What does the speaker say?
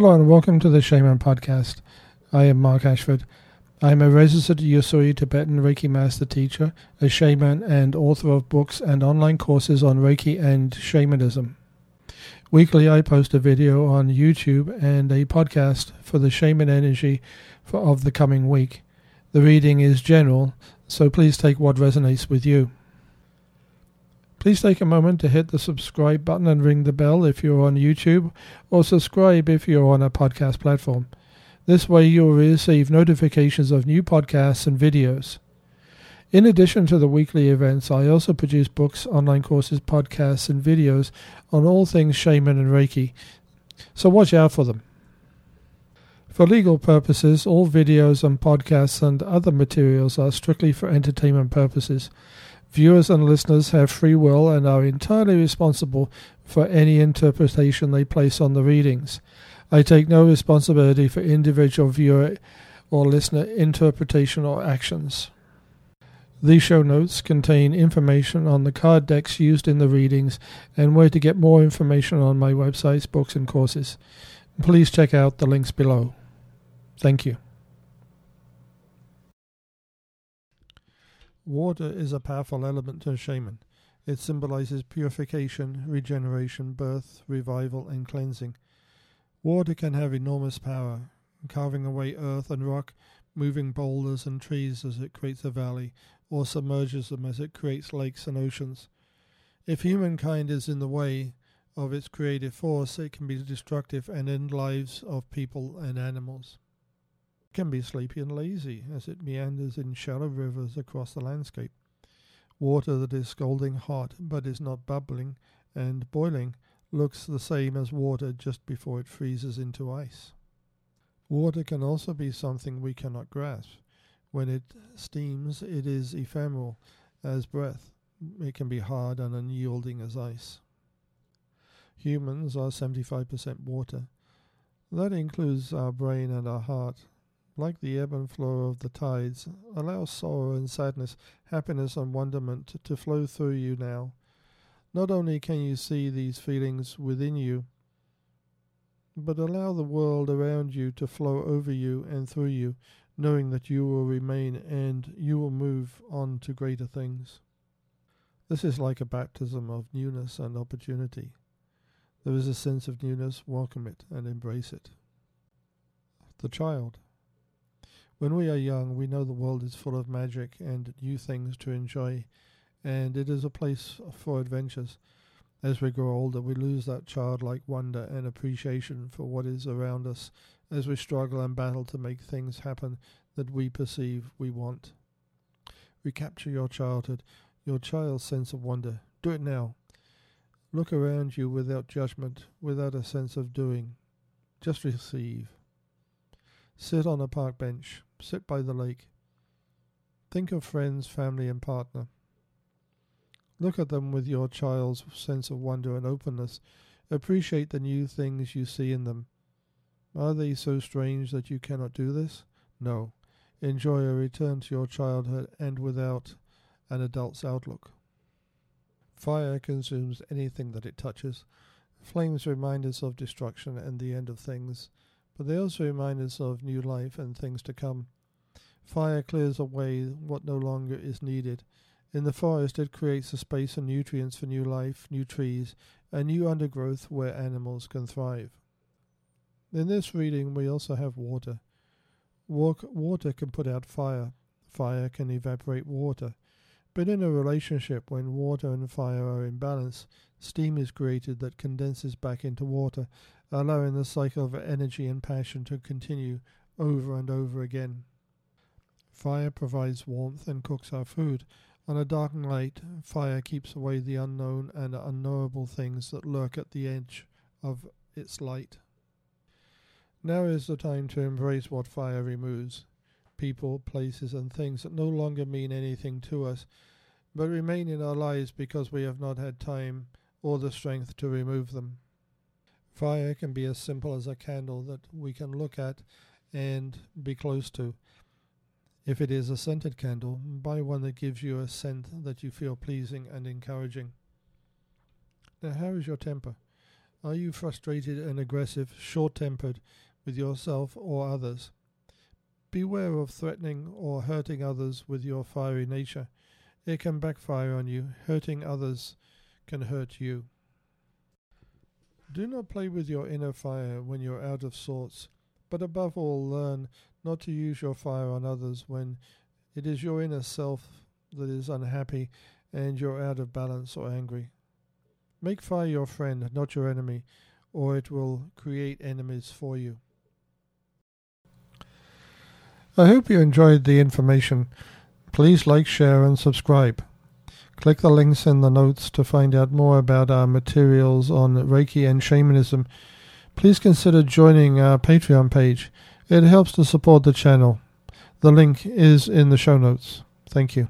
Hello and welcome to the Shaman Podcast. I am Mark Ashford. I am a registered Usui Tibetan Reiki Master Teacher, a shaman, and author of books and online courses on Reiki and shamanism. Weekly, I post a video on YouTube and a podcast for the shaman energy for, of the coming week. The reading is general, so please take what resonates with you. Please take a moment to hit the subscribe button and ring the bell if you're on YouTube, or subscribe if you're on a podcast platform. This way, you'll receive notifications of new podcasts and videos. In addition to the weekly events, I also produce books, online courses, podcasts, and videos on all things shaman and Reiki, so watch out for them. For legal purposes, all videos and podcasts and other materials are strictly for entertainment purposes. Viewers and listeners have free will and are entirely responsible for any interpretation they place on the readings. I take no responsibility for individual viewer or listener interpretation or actions. These show notes contain information on the card decks used in the readings and where to get more information on my websites, books, and courses. Please check out the links below. Thank you. Water is a powerful element to a shaman. It symbolizes purification, regeneration, birth, revival, and cleansing. Water can have enormous power, carving away earth and rock, moving boulders and trees as it creates a valley, or submerges them as it creates lakes and oceans. If humankind is in the way of its creative force, it can be destructive and end lives of people and animals can be sleepy and lazy as it meanders in shallow rivers across the landscape. Water that is scalding hot but is not bubbling and boiling looks the same as water just before it freezes into ice. Water can also be something we cannot grasp. When it steams, it is ephemeral as breath. It can be hard and unyielding as ice. Humans are 75% water. That includes our brain and our heart, like the ebb and flow of the tides, allow sorrow and sadness, happiness and wonderment to flow through you now. Not only can you see these feelings within you, but allow the world around you to flow over you and through you, knowing that you will remain and you will move on to greater things. This is like a baptism of newness and opportunity. There is a sense of newness, welcome it and embrace it. The child. When we are young, we know the world is full of magic and new things to enjoy, and it is a place for adventures. As we grow older, we lose that childlike wonder and appreciation for what is around us as we struggle and battle to make things happen that we perceive we want. Recapture your childhood, your child's sense of wonder. Do it now. Look around you without judgment, without a sense of doing. Just receive. Sit on a park bench. Sit by the lake. Think of friends, family, and partner. Look at them with your child's sense of wonder and openness. Appreciate the new things you see in them. Are they so strange that you cannot do this? No. Enjoy a return to your childhood and without an adult's outlook. Fire consumes anything that it touches. Flames remind us of destruction and the end of things but they also remind us of new life and things to come. Fire clears away what no longer is needed. In the forest, it creates a space and nutrients for new life, new trees, and new undergrowth where animals can thrive. In this reading, we also have water. Water can put out fire. Fire can evaporate water. But in a relationship, when water and fire are in balance, steam is created that condenses back into water allowing the cycle of energy and passion to continue over and over again. Fire provides warmth and cooks our food. On a dark night, fire keeps away the unknown and unknowable things that lurk at the edge of its light. Now is the time to embrace what fire removes people, places, and things that no longer mean anything to us, but remain in our lives because we have not had time or the strength to remove them. Fire can be as simple as a candle that we can look at and be close to. If it is a scented candle, buy one that gives you a scent that you feel pleasing and encouraging. Now, how is your temper? Are you frustrated and aggressive, short tempered with yourself or others? Beware of threatening or hurting others with your fiery nature. It can backfire on you. Hurting others can hurt you. Do not play with your inner fire when you're out of sorts, but above all, learn not to use your fire on others when it is your inner self that is unhappy and you're out of balance or angry. Make fire your friend, not your enemy, or it will create enemies for you. I hope you enjoyed the information. Please like, share, and subscribe. Click the links in the notes to find out more about our materials on Reiki and shamanism. Please consider joining our Patreon page. It helps to support the channel. The link is in the show notes. Thank you.